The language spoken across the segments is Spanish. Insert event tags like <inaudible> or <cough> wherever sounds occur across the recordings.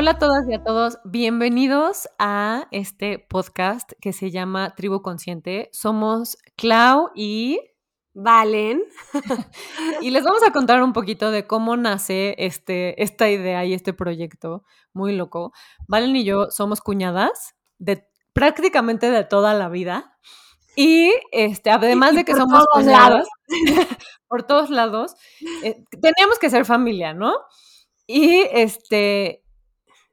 Hola a todas y a todos, bienvenidos a este podcast que se llama Tribu Consciente. Somos Clau y Valen. <laughs> y les vamos a contar un poquito de cómo nace este, esta idea y este proyecto muy loco. Valen y yo somos cuñadas de prácticamente de toda la vida. Y este, además de que somos cuñadas, <laughs> por todos lados, eh, teníamos que ser familia, ¿no? Y este,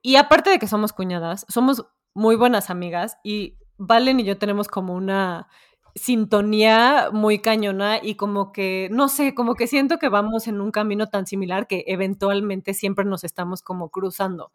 y aparte de que somos cuñadas, somos muy buenas amigas y Valen y yo tenemos como una sintonía muy cañona y como que, no sé, como que siento que vamos en un camino tan similar que eventualmente siempre nos estamos como cruzando.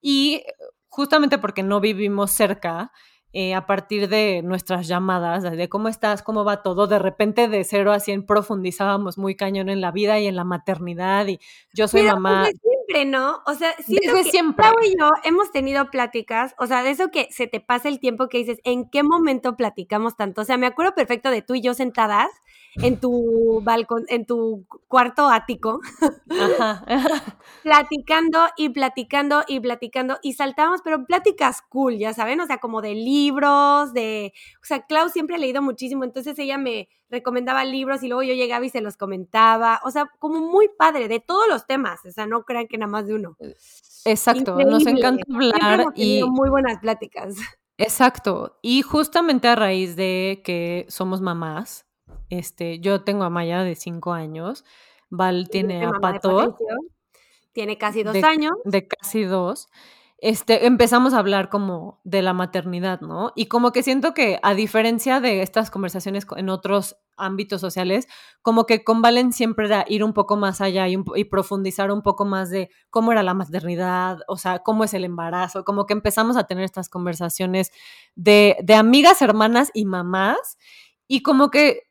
Y justamente porque no vivimos cerca, eh, a partir de nuestras llamadas, de cómo estás, cómo va todo, de repente de cero a cien profundizábamos muy cañón en la vida y en la maternidad y yo soy mamá. Siempre, ¿no? O sea, siento que siempre. y yo hemos tenido pláticas, o sea, de eso que se te pasa el tiempo que dices, ¿en qué momento platicamos tanto? O sea, me acuerdo perfecto de tú y yo sentadas en tu balcón, en tu cuarto ático, <laughs> platicando y platicando y platicando y saltábamos, pero pláticas cool, ya saben, o sea, como de libros, de, o sea, Clau siempre ha leído muchísimo, entonces ella me recomendaba libros y luego yo llegaba y se los comentaba, o sea, como muy padre de todos los temas, o sea, no crean que nada más de uno. Eh, exacto, nos encanta hablar y muy buenas pláticas. Exacto, y justamente a raíz de que somos mamás, este, yo tengo a Maya de cinco años, Val tiene a Pato. Tiene casi dos años. De casi dos. Este, empezamos a hablar como de la maternidad, ¿no? Y como que siento que a diferencia de estas conversaciones en otros ámbitos sociales, como que con Valen siempre era ir un poco más allá y, y, profundizar un poco más de cómo era la maternidad, o sea, cómo es el embarazo, como que empezamos a tener estas conversaciones de, de amigas, hermanas y mamás, y como que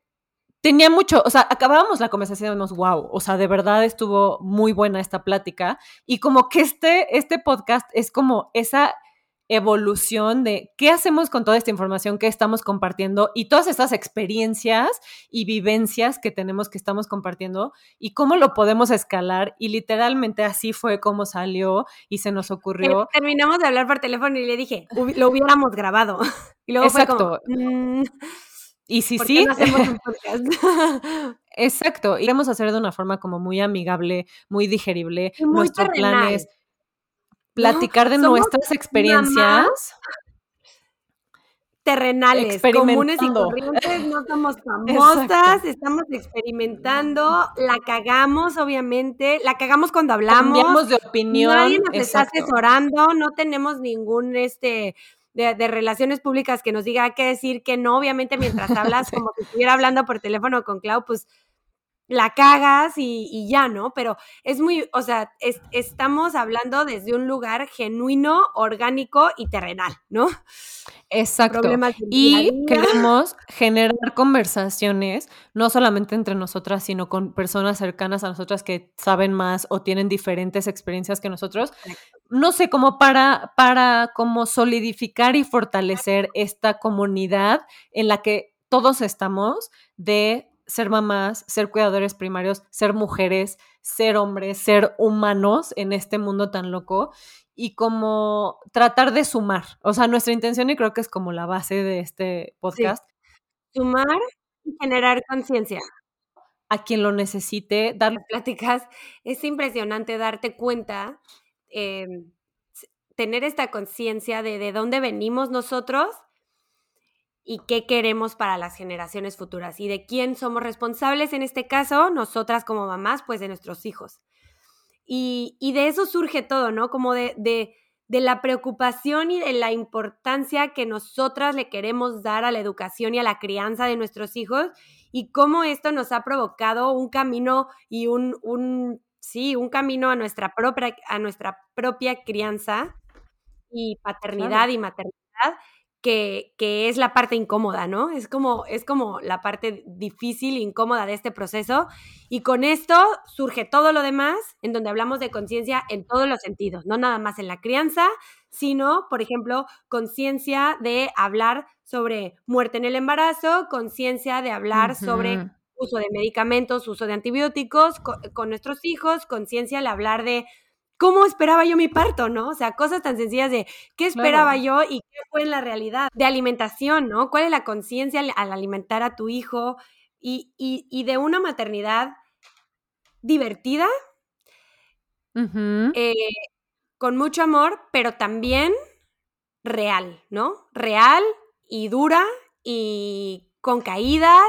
tenía mucho, o sea, acabábamos la conversación y dijimos, wow, o sea, de verdad estuvo muy buena esta plática y como que este, este podcast es como esa evolución de qué hacemos con toda esta información que estamos compartiendo y todas estas experiencias y vivencias que tenemos que estamos compartiendo y cómo lo podemos escalar y literalmente así fue como salió y se nos ocurrió. Terminamos de hablar por teléfono y le dije, lo hubiéramos grabado. <laughs> Y luego Exacto. fue como, mm, y si sí, <laughs> exacto, iremos a hacer de una forma como muy amigable, muy digerible. Nuestro plan es platicar de nuestras experiencias terrenales, comunes y corrientes, no somos <laughs> famosas, estamos experimentando, la cagamos obviamente, la cagamos cuando hablamos. Cambiamos de opinión. Nadie nos está asesorando, no tenemos ningún este de, relaciones públicas que nos diga qué decir, que no, obviamente mientras hablas <laughs> como si estuviera hablando por teléfono con Clau, pues la cagas y, ya, ¿no? Pero es muy, o sea, estamos hablando desde un lugar genuino, orgánico y terrenal, ¿no? Exacto. Y queremos generar conversaciones, no solamente entre nosotras, sino con personas cercanas a nosotras que saben más o tienen diferentes experiencias que nosotros. No sé, como para, para como solidificar y fortalecer esta comunidad en la que todos estamos de ser mamás, ser cuidadores primarios, ser mujeres, ser hombres, ser humanos en este mundo tan loco y como tratar de sumar. O sea, nuestra intención y creo que es como la base de este podcast. Sumar y generar conciencia. A quien lo necesite, darle pláticas. Es impresionante darte cuenta, em, tener esta conciencia de de dónde venimos nosotros y qué queremos para las generaciones futuras y de quién somos responsables en este caso, nosotras como mamás, pues de nuestros hijos. Y, de eso surge todo, ¿no? Como de, de, de, la preocupación y de la importancia que nosotras le queremos dar a la educación y a la crianza de nuestros hijos y cómo esto nos ha provocado un camino y un, un sí, un camino a nuestra propia, a nuestra propia crianza y paternidad y maternidad que, es la parte incómoda, ¿no? Es como, es como la parte difícil, incómoda de este proceso. Y con esto surge todo lo demás, en donde hablamos de conciencia en todos los sentidos, no nada más en la crianza, sino, por ejemplo, conciencia de hablar sobre muerte en el embarazo, conciencia de hablar sobre uso de medicamentos, uso de antibióticos con, con nuestros hijos, conciencia de hablar de cómo esperaba yo mi parto, ¿no? O sea, cosas tan sencillas de qué esperaba yo y qué fue en la realidad. De alimentación, ¿no? ¿Cuál es la conciencia al alimentar a tu hijo? Y, y, de una maternidad divertida, eh, con mucho amor, pero también real, ¿no? Real y dura y con caídas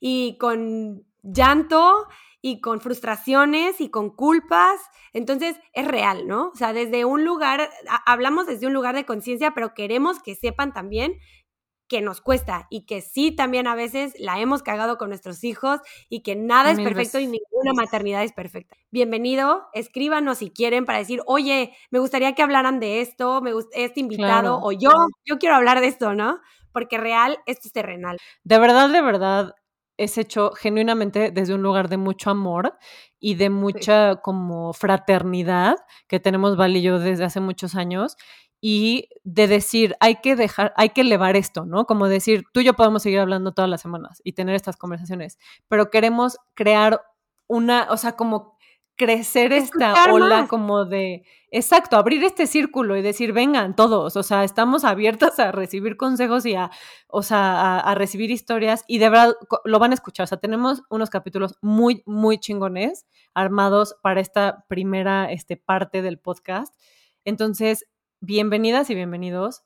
y con llanto y con frustraciones y con culpas. Entonces es real, ¿no? O sea, desde un lugar, hablamos desde un lugar de conciencia, pero queremos que sepan también que nos cuesta y que sí también a veces la hemos cagado con nuestros hijos y que nada es perfecto y ninguna maternidad es perfecta. Bienvenido, escríbanos si quieren para decir, oye, me gustaría que hablaran de esto, me este invitado o yo, yo quiero hablar de esto, ¿no? Porque real, esto es terrenal. De verdad, de verdad, es hecho genuinamente desde un lugar de mucho amor y de mucha como fraternidad que tenemos Val y yo desde hace muchos años y de decir, hay que dejar, hay que elevar esto, ¿no? Como decir, tú y yo podemos seguir hablando todas las semanas y tener estas conversaciones, pero queremos crear una, o sea, como crecer esta ola como de, exacto, abrir este círculo y decir, vengan todos, o sea, estamos abiertas a recibir consejos y a, o sea, a, recibir historias y de verdad lo van a escuchar, o sea, tenemos unos capítulos muy, muy chingones armados para esta primera este, parte del podcast. Entonces, bienvenidas y bienvenidos.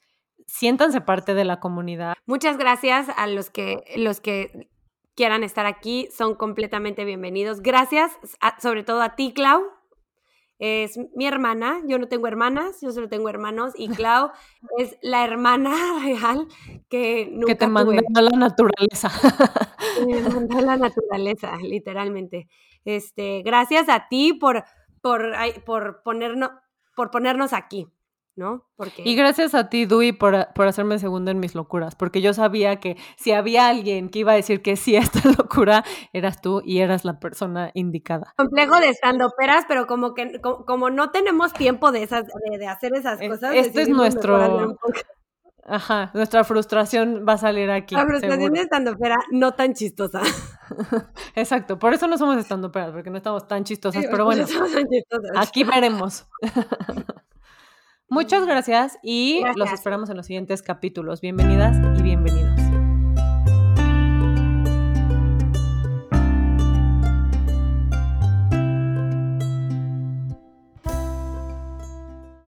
Siéntanse parte de la comunidad. Muchas gracias a los que, los que quieran estar aquí, son completamente bienvenidos. Gracias sobre todo a ti, Clau. Es mi hermana, yo no tengo hermanas, yo solo tengo hermanos y <laughs> Clau es la hermana <laughs> real que nunca Que te mandó a la naturaleza. Me mandó a la naturaleza, literalmente. Este, gracias a ti por, por, por, ponernos, por ponernos aquí. ¿No? Porque... Y gracias a ti, Dui, por, por hacerme segundo en mis locuras, porque yo sabía que si había alguien que iba a decir que sí a esta <laughs> locura, eras tú y eras la persona indicada. Complejo de estando peras, pero como que como, no tenemos tiempo de esas de, hacer esas cosas. Este es nuestro Ajá, nuestra frustración va a salir aquí. La frustración de estando pera no tan chistosa. <laughs> Exacto, por eso no somos estando peras, porque no estamos tan chistosas, pero bueno, aquí veremos. <laughs> Muchas gracias y los esperamos en los siguientes capítulos. Bienvenidas y bienvenidos.